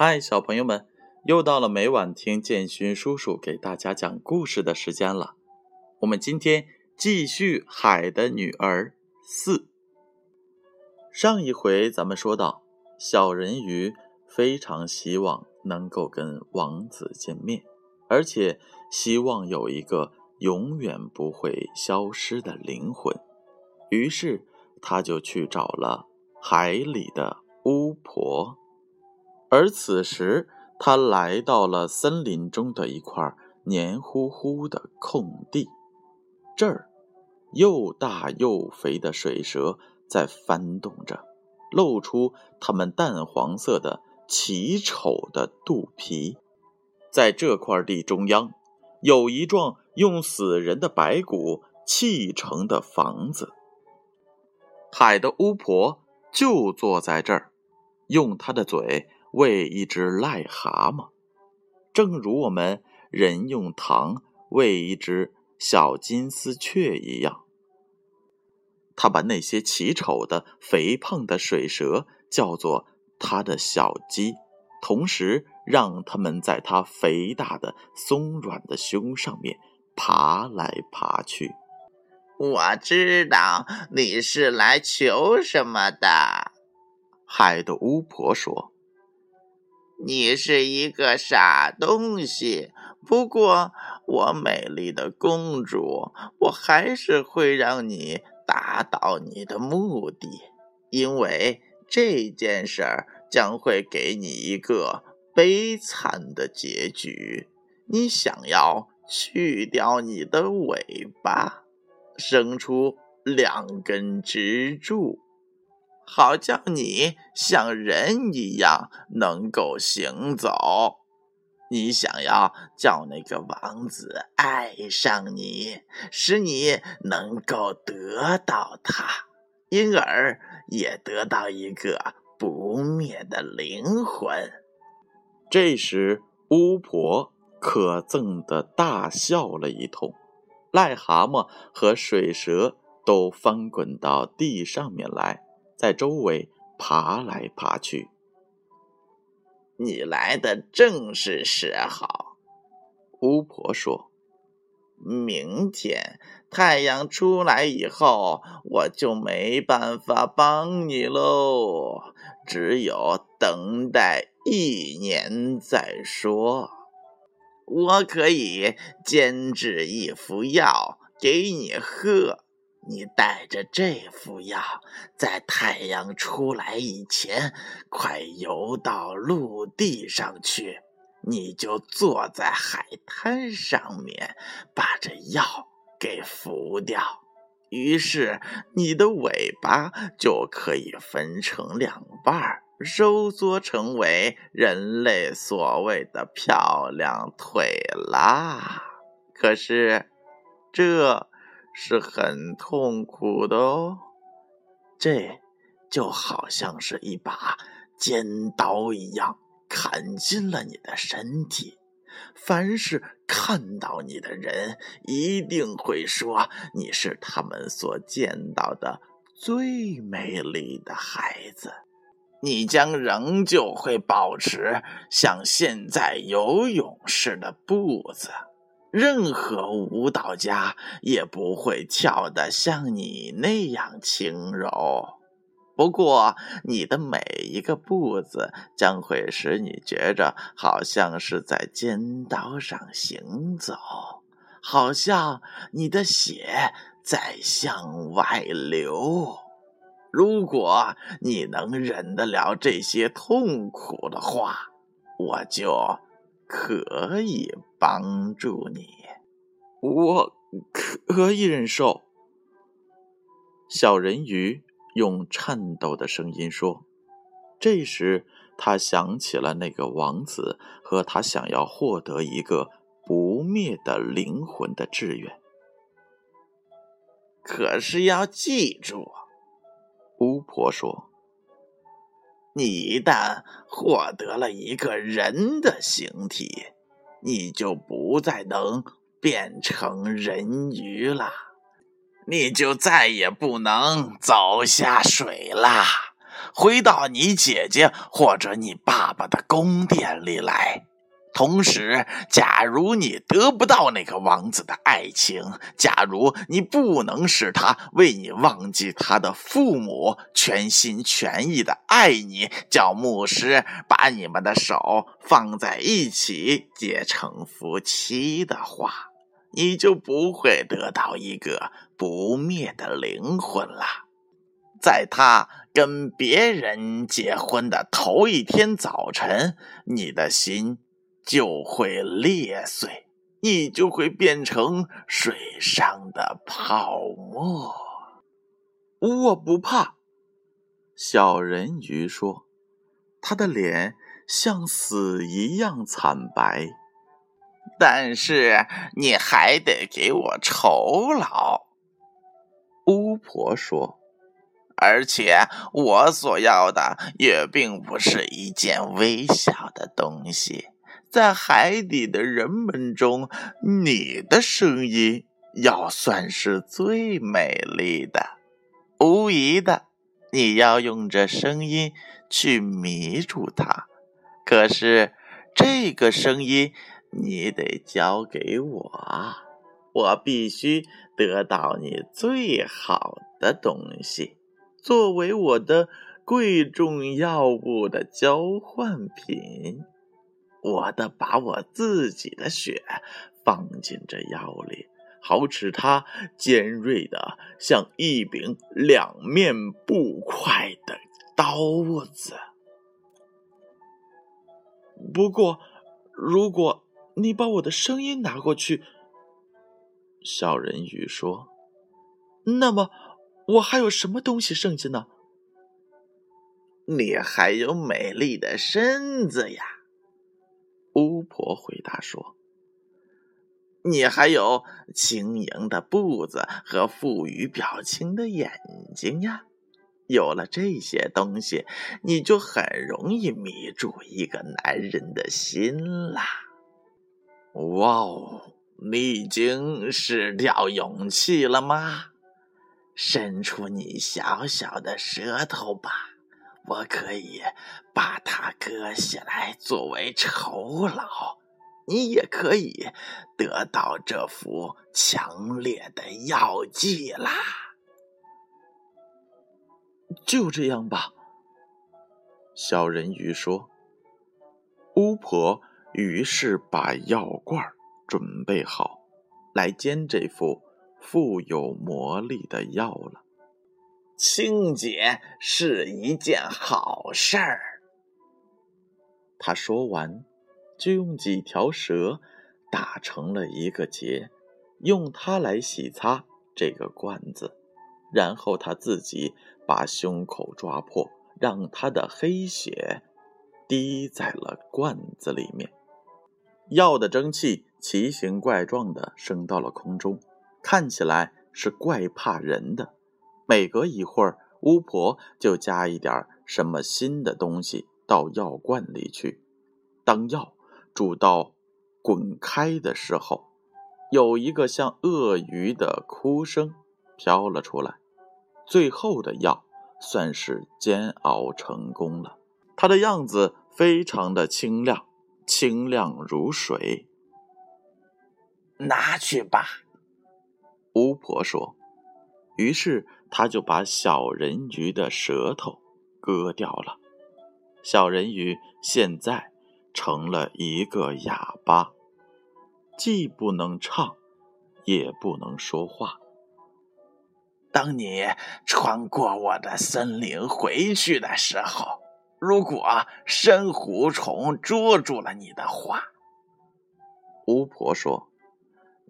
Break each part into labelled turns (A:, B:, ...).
A: 嗨，小朋友们，又到了每晚听建勋叔叔给大家讲故事的时间了。我们今天继续《海的女儿四》。上一回咱们说到，小人鱼非常希望能够跟王子见面，而且希望有一个永远不会消失的灵魂。于是他就去找了海里的巫婆。而此时，他来到了森林中的一块黏糊糊的空地，这儿又大又肥的水蛇在翻动着，露出它们淡黄色的奇丑的肚皮。在这块地中央，有一幢用死人的白骨砌成的房子。海的巫婆就坐在这儿，用她的嘴。喂一只癞蛤蟆，正如我们人用糖喂一只小金丝雀一样。他把那些奇丑的、肥胖的水蛇叫做他的小鸡，同时让它们在他肥大的、松软的胸上面爬来爬去。
B: 我知道你是来求什么的，
A: 海的巫婆说。
B: 你是一个傻东西，不过我美丽的公主，我还是会让你达到你的目的，因为这件事儿将会给你一个悲惨的结局。你想要去掉你的尾巴，生出两根支柱。好叫你像人一样能够行走。你想要叫那个王子爱上你，使你能够得到他，因而也得到一个不灭的灵魂。
A: 这时，巫婆可憎的大笑了一通，癞蛤蟆和水蛇都翻滚到地上面来。在周围爬来爬去。
B: 你来的正是时候，
A: 巫婆说：“
B: 明天太阳出来以后，我就没办法帮你喽，只有等待一年再说。我可以煎制一副药给你喝。”你带着这副药，在太阳出来以前，快游到陆地上去。你就坐在海滩上面，把这药给服掉。于是，你的尾巴就可以分成两半，收缩成为人类所谓的漂亮腿啦。可是，这……是很痛苦的哦，这就好像是一把尖刀一样，砍进了你的身体。凡是看到你的人，一定会说你是他们所见到的最美丽的孩子。你将仍旧会保持像现在游泳似的步子。任何舞蹈家也不会跳得像你那样轻柔。不过，你的每一个步子将会使你觉着好像是在尖刀上行走，好像你的血在向外流。如果你能忍得了这些痛苦的话，我就。可以帮助你，
A: 我可以忍受。小人鱼用颤抖的声音说：“这时，他想起了那个王子和他想要获得一个不灭的灵魂的志愿。
B: 可是要记住，
A: 巫婆说。”
B: 你一旦获得了一个人的形体，你就不再能变成人鱼了，你就再也不能走下水啦。回到你姐姐或者你爸爸的宫殿里来。同时，假如你得不到那个王子的爱情，假如你不能使他为你忘记他的父母，全心全意的爱你，叫牧师把你们的手放在一起结成夫妻的话，你就不会得到一个不灭的灵魂了。在他跟别人结婚的头一天早晨，你的心。就会裂碎，你就会变成水上的泡沫。
A: 我不怕，小人鱼说，他的脸像死一样惨白。
B: 但是你还得给我酬劳，
A: 巫婆说，
B: 而且我所要的也并不是一件微小的东西。在海底的人们中，你的声音要算是最美丽的。无疑的，你要用这声音去迷住他。可是，这个声音你得交给我，我必须得到你最好的东西，作为我的贵重药物的交换品。我的把我自己的血放进这药里，好使它尖锐的像一柄两面不快的刀子。
A: 不过，如果你把我的声音拿过去，小人鱼说，那么我还有什么东西剩下呢？
B: 你还有美丽的身子呀。
A: 婆回答说：“
B: 你还有轻盈的步子和富于表情的眼睛呀！有了这些东西，你就很容易迷住一个男人的心啦！哇哦，你已经失掉勇气了吗？伸出你小小的舌头吧！”我可以把它割下来作为酬劳，你也可以得到这副强烈的药剂啦。
A: 就这样吧，小人鱼说。巫婆于是把药罐准备好，来煎这副富有魔力的药了。
B: 清洁是一件好事儿。
A: 他说完，就用几条蛇打成了一个结，用它来洗擦这个罐子。然后他自己把胸口抓破，让他的黑血滴在了罐子里面。药的蒸汽奇形怪状的升到了空中，看起来是怪怕人的。每隔一会儿，巫婆就加一点什么新的东西到药罐里去。当药煮到滚开的时候，有一个像鳄鱼的哭声飘了出来。最后的药算是煎熬成功了。它的样子非常的清亮，清亮如水。
B: 拿去吧，
A: 巫婆说。于是。他就把小人鱼的舌头割掉了。小人鱼现在成了一个哑巴，既不能唱，也不能说话。
B: 当你穿过我的森林回去的时候，如果珊瑚虫捉住了你的话，
A: 巫婆说。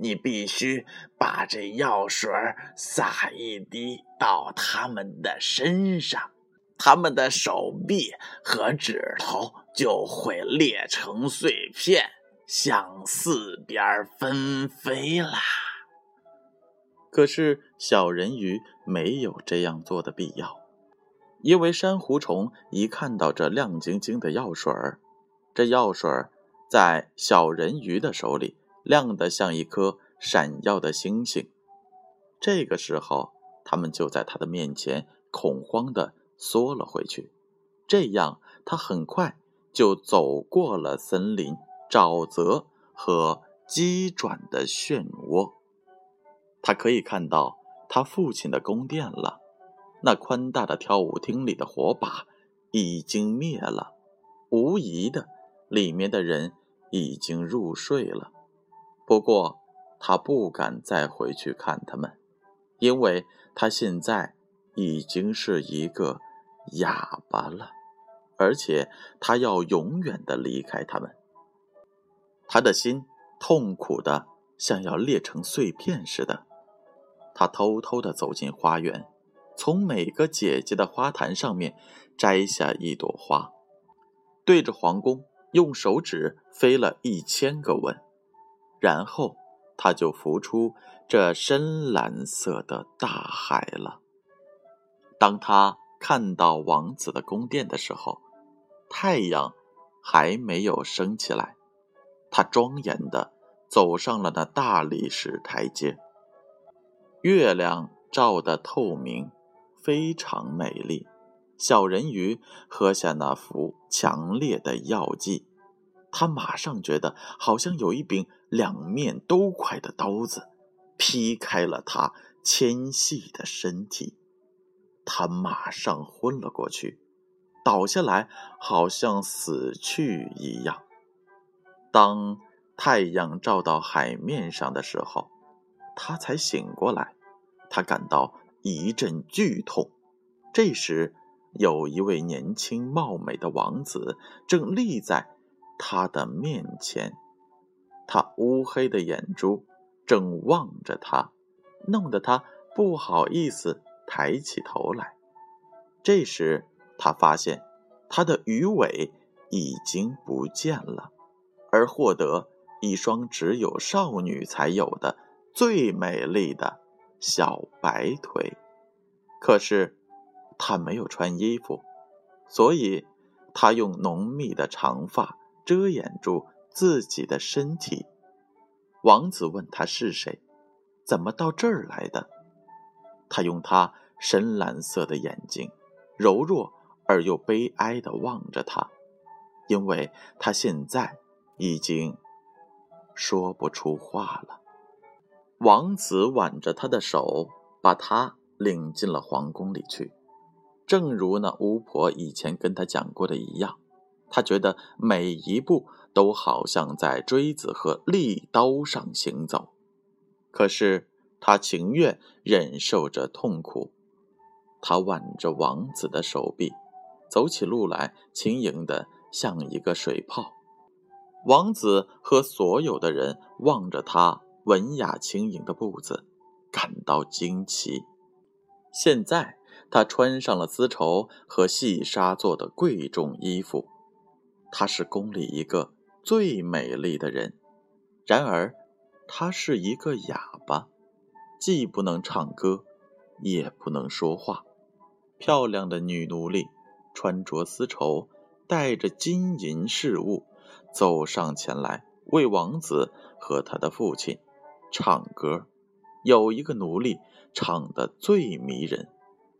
B: 你必须把这药水撒一滴到他们的身上，他们的手臂和指头就会裂成碎片，向四边纷飞啦。
A: 可是小人鱼没有这样做的必要，因为珊瑚虫一看到这亮晶晶的药水，这药水在小人鱼的手里。亮得像一颗闪耀的星星。这个时候，他们就在他的面前恐慌地缩了回去。这样，他很快就走过了森林、沼泽和急转的漩涡。他可以看到他父亲的宫殿了。那宽大的跳舞厅里的火把已经灭了，无疑的，里面的人已经入睡了。不过，他不敢再回去看他们，因为他现在已经是一个哑巴了，而且他要永远的离开他们。他的心痛苦的像要裂成碎片似的。他偷偷的走进花园。从每个姐姐的花坛上面摘下一朵花，对着皇宫用手指飞了一千个吻，然后他就浮出这深蓝色的大海了。当他看到王子的宫殿的时候，太阳还没有升起来，他庄严的走上了那大理石台阶，月亮照得透明。非常美丽。小人鱼喝下那副强烈的药剂，他马上觉得好像有一柄两面都快的刀子劈开了他纤细的身体。他马上昏了过去，倒下来，好像死去一样。当太阳照到海面上的时候，他才醒过来。他感到。一阵剧痛，这时有一位年轻貌美的王子正立在他的面前，他乌黑的眼珠正望着他，弄得他不好意思抬起头来。这时他发现他的鱼尾已经不见了，而获得一双只有少女才有的最美丽的。小白腿，可是他没有穿衣服，所以他用浓密的长发遮掩住自己的身体。王子问他是谁，怎么到这儿来的？他用他深蓝色的眼睛，柔弱而又悲哀地望着他，因为他现在已经说不出话了。王子挽着他的手，把他领进了皇宫里去。正如那巫婆以前跟他讲过的一样，他觉得每一步都好像在锥子和利刀上行走。可是他情愿忍受着痛苦。他挽着王子的手臂，走起路来轻盈的像一个水泡。王子和所有的人望着他。文雅轻盈的步子，感到惊奇。现在他穿上了丝绸和细纱做的贵重衣服，她是宫里一个最美丽的人。然而，她是一个哑巴，既不能唱歌，也不能说话。漂亮的女奴隶穿着丝绸，带着金银饰物，走上前来为王子和他的父亲。唱歌，有一个奴隶唱得最迷人。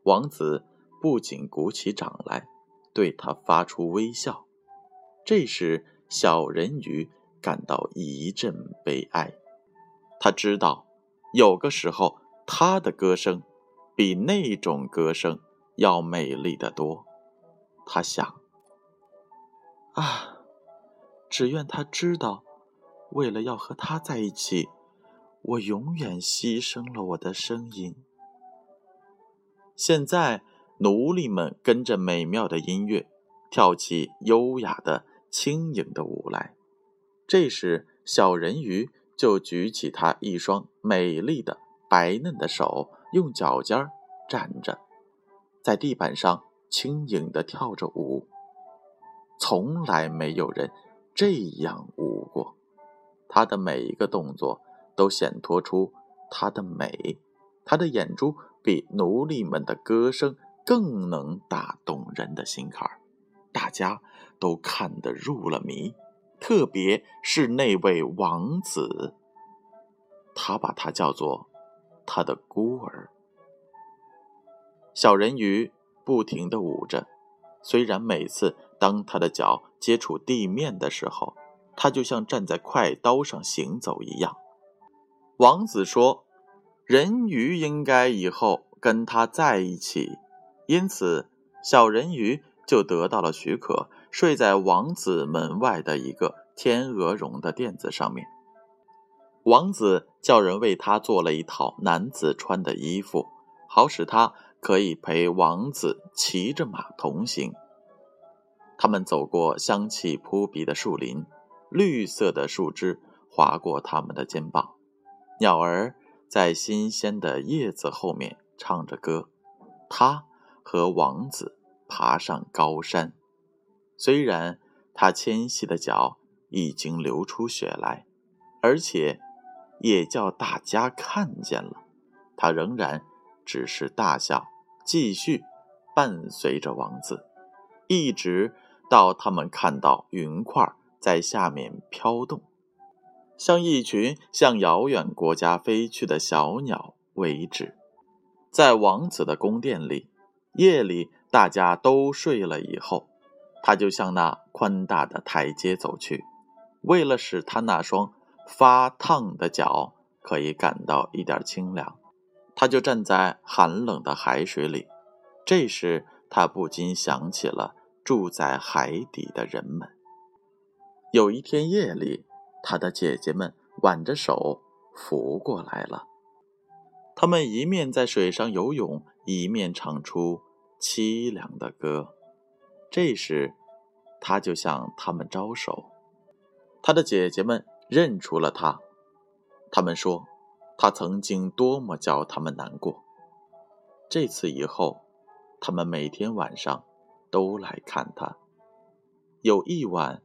A: 王子不仅鼓起掌来，对他发出微笑。这时，小人鱼感到一阵悲哀。他知道，有个时候，他的歌声比那种歌声要美丽的多。他想：啊，只愿他知道，为了要和他在一起。我永远牺牲了我的声音。现在，奴隶们跟着美妙的音乐，跳起优雅的、轻盈的舞来。这时，小人鱼就举起他一双美丽的、白嫩的手，用脚尖站着，在地板上轻盈地跳着舞。从来没有人这样舞过。他的每一个动作。都显托出她的美，她的眼珠比奴隶们的歌声更能打动人的心坎儿，大家都看得入了迷，特别是那位王子，他把他叫做他的孤儿。小人鱼不停地舞着。虽然每次当他的脚接触地面的时候，他就像站在快刀上行走一样。王子说：“人鱼应该以后跟他在一起。”因此，小人鱼就得到了许可，睡在王子门外的一个天鹅绒的垫子上面。王子叫人为他做了一套男子穿的衣服，好使他可以陪王子骑着马同行。他们走过香气扑鼻的树林，绿色的树枝划过他们的肩膀，鸟儿在新鲜的叶子后面唱着歌。他和王子爬上高山，虽然他纤细的脚已经流出血来，而且。也叫大家看见了，他仍然只是大笑，继续伴随着王子，一直到他们看到云块在下面飘动，像一群向遥远国家飞去的小鸟为止。在王子的宫殿里，夜里大家都睡了以后，他就向那宽大的台阶走去，为了使他那双。发烫的脚可以感到一点清凉，他就站在寒冷的海水里。这时，他不禁想起了住在海底的人们。有一天夜里，他的姐姐们挽着手浮过来了，他们一面在水上游泳，一面唱出凄凉的歌。这时，他就向他们招手，他的姐姐们。认出了他，他们说，他曾经多么叫他们难过。这次以后，他们每天晚上都来看他。有一晚，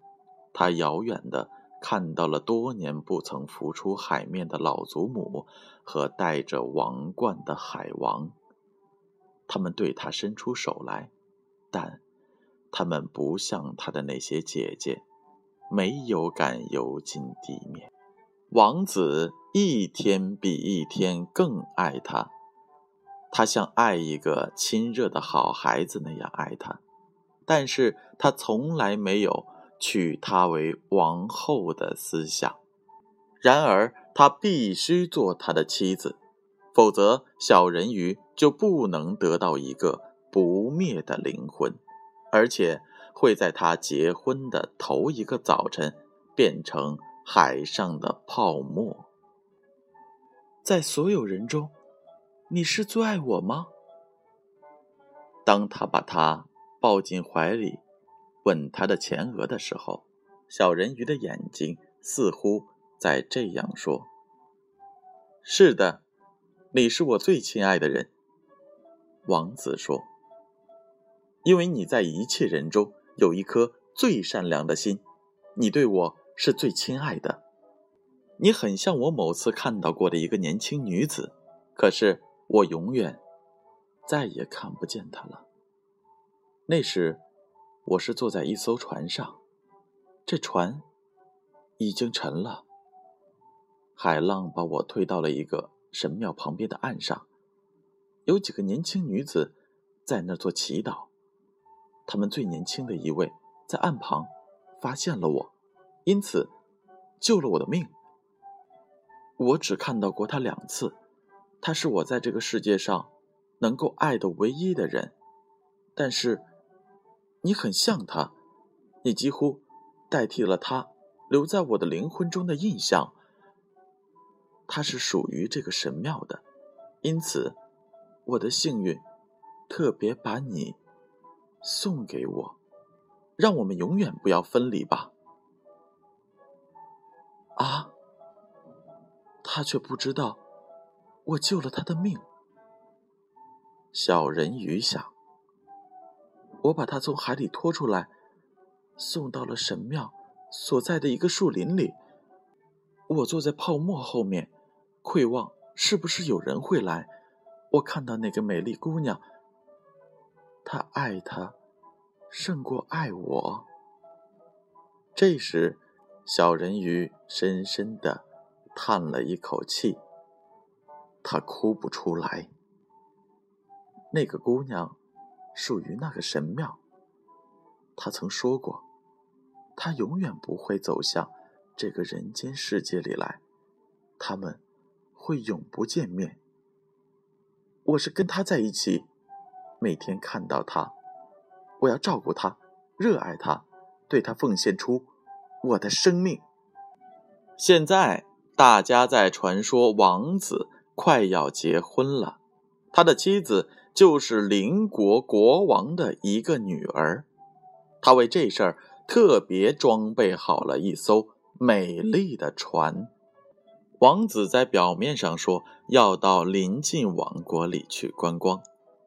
A: 他遥远的看到了多年不曾浮出海面的老祖母和戴着王冠的海王。他们对他伸出手来，但他们不像他的那些姐姐。没有敢游进地面。王子一天比一天更爱她，他像爱一个亲热的好孩子那样爱她，但是他从来没有娶她为王后的思想。然而，他必须做她的妻子，否则小人鱼就不能得到一个不灭的灵魂，而且。会在他结婚的头一个早晨变成海上的泡沫。在所有人中，你是最爱我吗？当他把她抱进怀里，吻她的前额的时候，小人鱼的眼睛似乎在这样说：“是的，你是我最亲爱的人。”王子说：“因为你在一切人中。”有一颗最善良的心，你对我是最亲爱的。你很像我某次看到过的一个年轻女子，可是我永远再也看不见她了。那时，我是坐在一艘船上，这船已经沉了。海浪把我推到了一个神庙旁边的岸上，有几个年轻女子在那做祈祷。他们最年轻的一位在岸旁发现了我，因此救了我的命。我只看到过他两次，他是我在这个世界上能够爱的唯一的人。但是你很像他，你几乎代替了他留在我的灵魂中的印象。他是属于这个神庙的，因此我的幸运特别把你。送给我，让我们永远不要分离吧。啊！他却不知道，我救了他的命。小人鱼想，我把他从海里拖出来，送到了神庙所在的一个树林里。我坐在泡沫后面，窥望是不是有人会来。我看到那个美丽姑娘。他爱他，胜过爱我。这时，小人鱼深深的叹了一口气。他哭不出来。那个姑娘属于那个神庙。他曾说过，他永远不会走向这个人间世界里来，他们会永不见面。我是跟他在一起，每天看到他，我要照顾他，热爱他，对他奉献出我的生命。现在大家在传说王子快要结婚了，他的妻子就是邻国国王的一个女儿，他为这事儿特别装备好了一艘美丽的船。王子在表面上说要到邻近王国里去观光，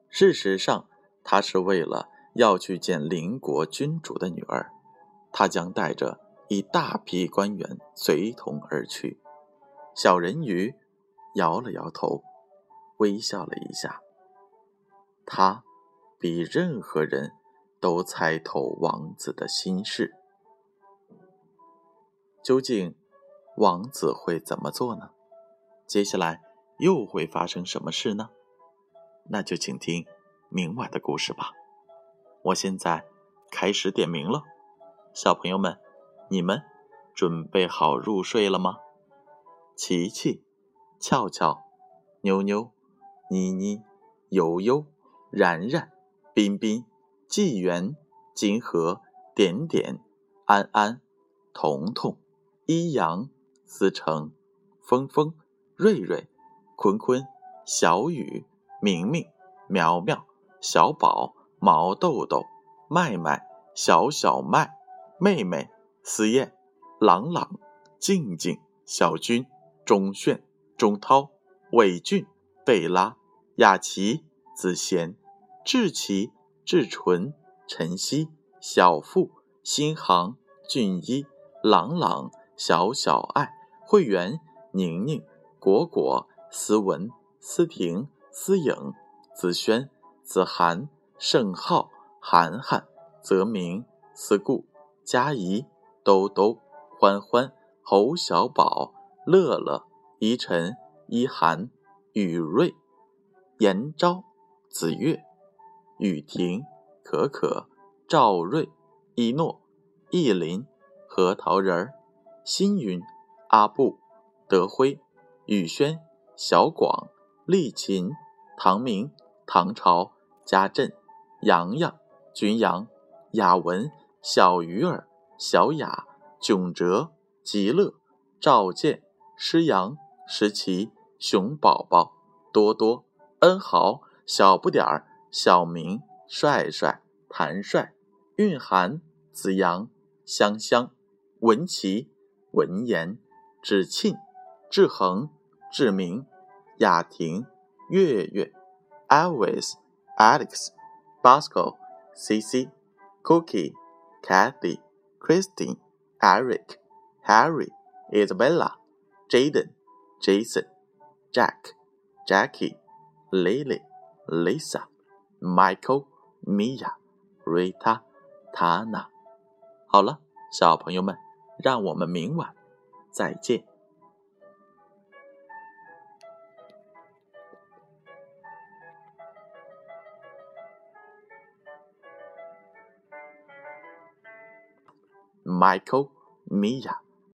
A: 事实上他是为了要去见邻国君主的女儿。他将带着一大批官员随同而去。小人鱼摇了摇头，微笑了一下。他比任何人都猜透王子的心事。究竟？王子会怎么做呢？接下来又会发生什么事呢？那就请听明晚的故事吧。我现在开始点名了，小朋友们，你们准备好入睡了吗？琪琪、俏俏、妞妞、妮妮、悠悠、然然、彬彬、纪元、金河、点点、安安、彤彤、一阳。思成、峰峰、瑞瑞、坤坤、小雨、明明、苗苗、小宝、毛豆豆、麦麦、小小麦、妹妹、思燕、朗朗、静静、小军、钟炫、钟涛、伟俊、贝拉、雅琪、子贤、志奇、志纯、晨曦、小富、新航、俊一、朗朗、小小爱。会员宁宁、果果、思文、思婷、思颖、子轩、子涵、盛浩、涵涵、泽明、思顾、佳怡、兜兜、欢欢、侯小宝、乐乐、依晨、依涵、雨瑞、严昭、子月、雨婷、可可、赵瑞、一诺、意林、核桃仁儿、新云。阿布、德辉、雨轩、小广、丽琴、唐明、唐朝、家振、洋洋、君阳、雅文、小鱼儿、小雅、囧哲、极乐、赵健、诗阳、石琪、熊宝宝、多多、恩豪、小不点儿、小明、帅帅、谭帅、蕴涵、子阳、香香、文琪、文言。志沁、志恒、志明、雅婷、月月、Always、Alex、Bosco、CC、Cookie、Kathy、Christine、Eric、Harry、Isabella、Jaden、Jason、Jack、Jackie、Lily、Lisa、Michael、Mia、Rita、Tana。好了，小朋友们，让我们明晚。再见。Michael Mia。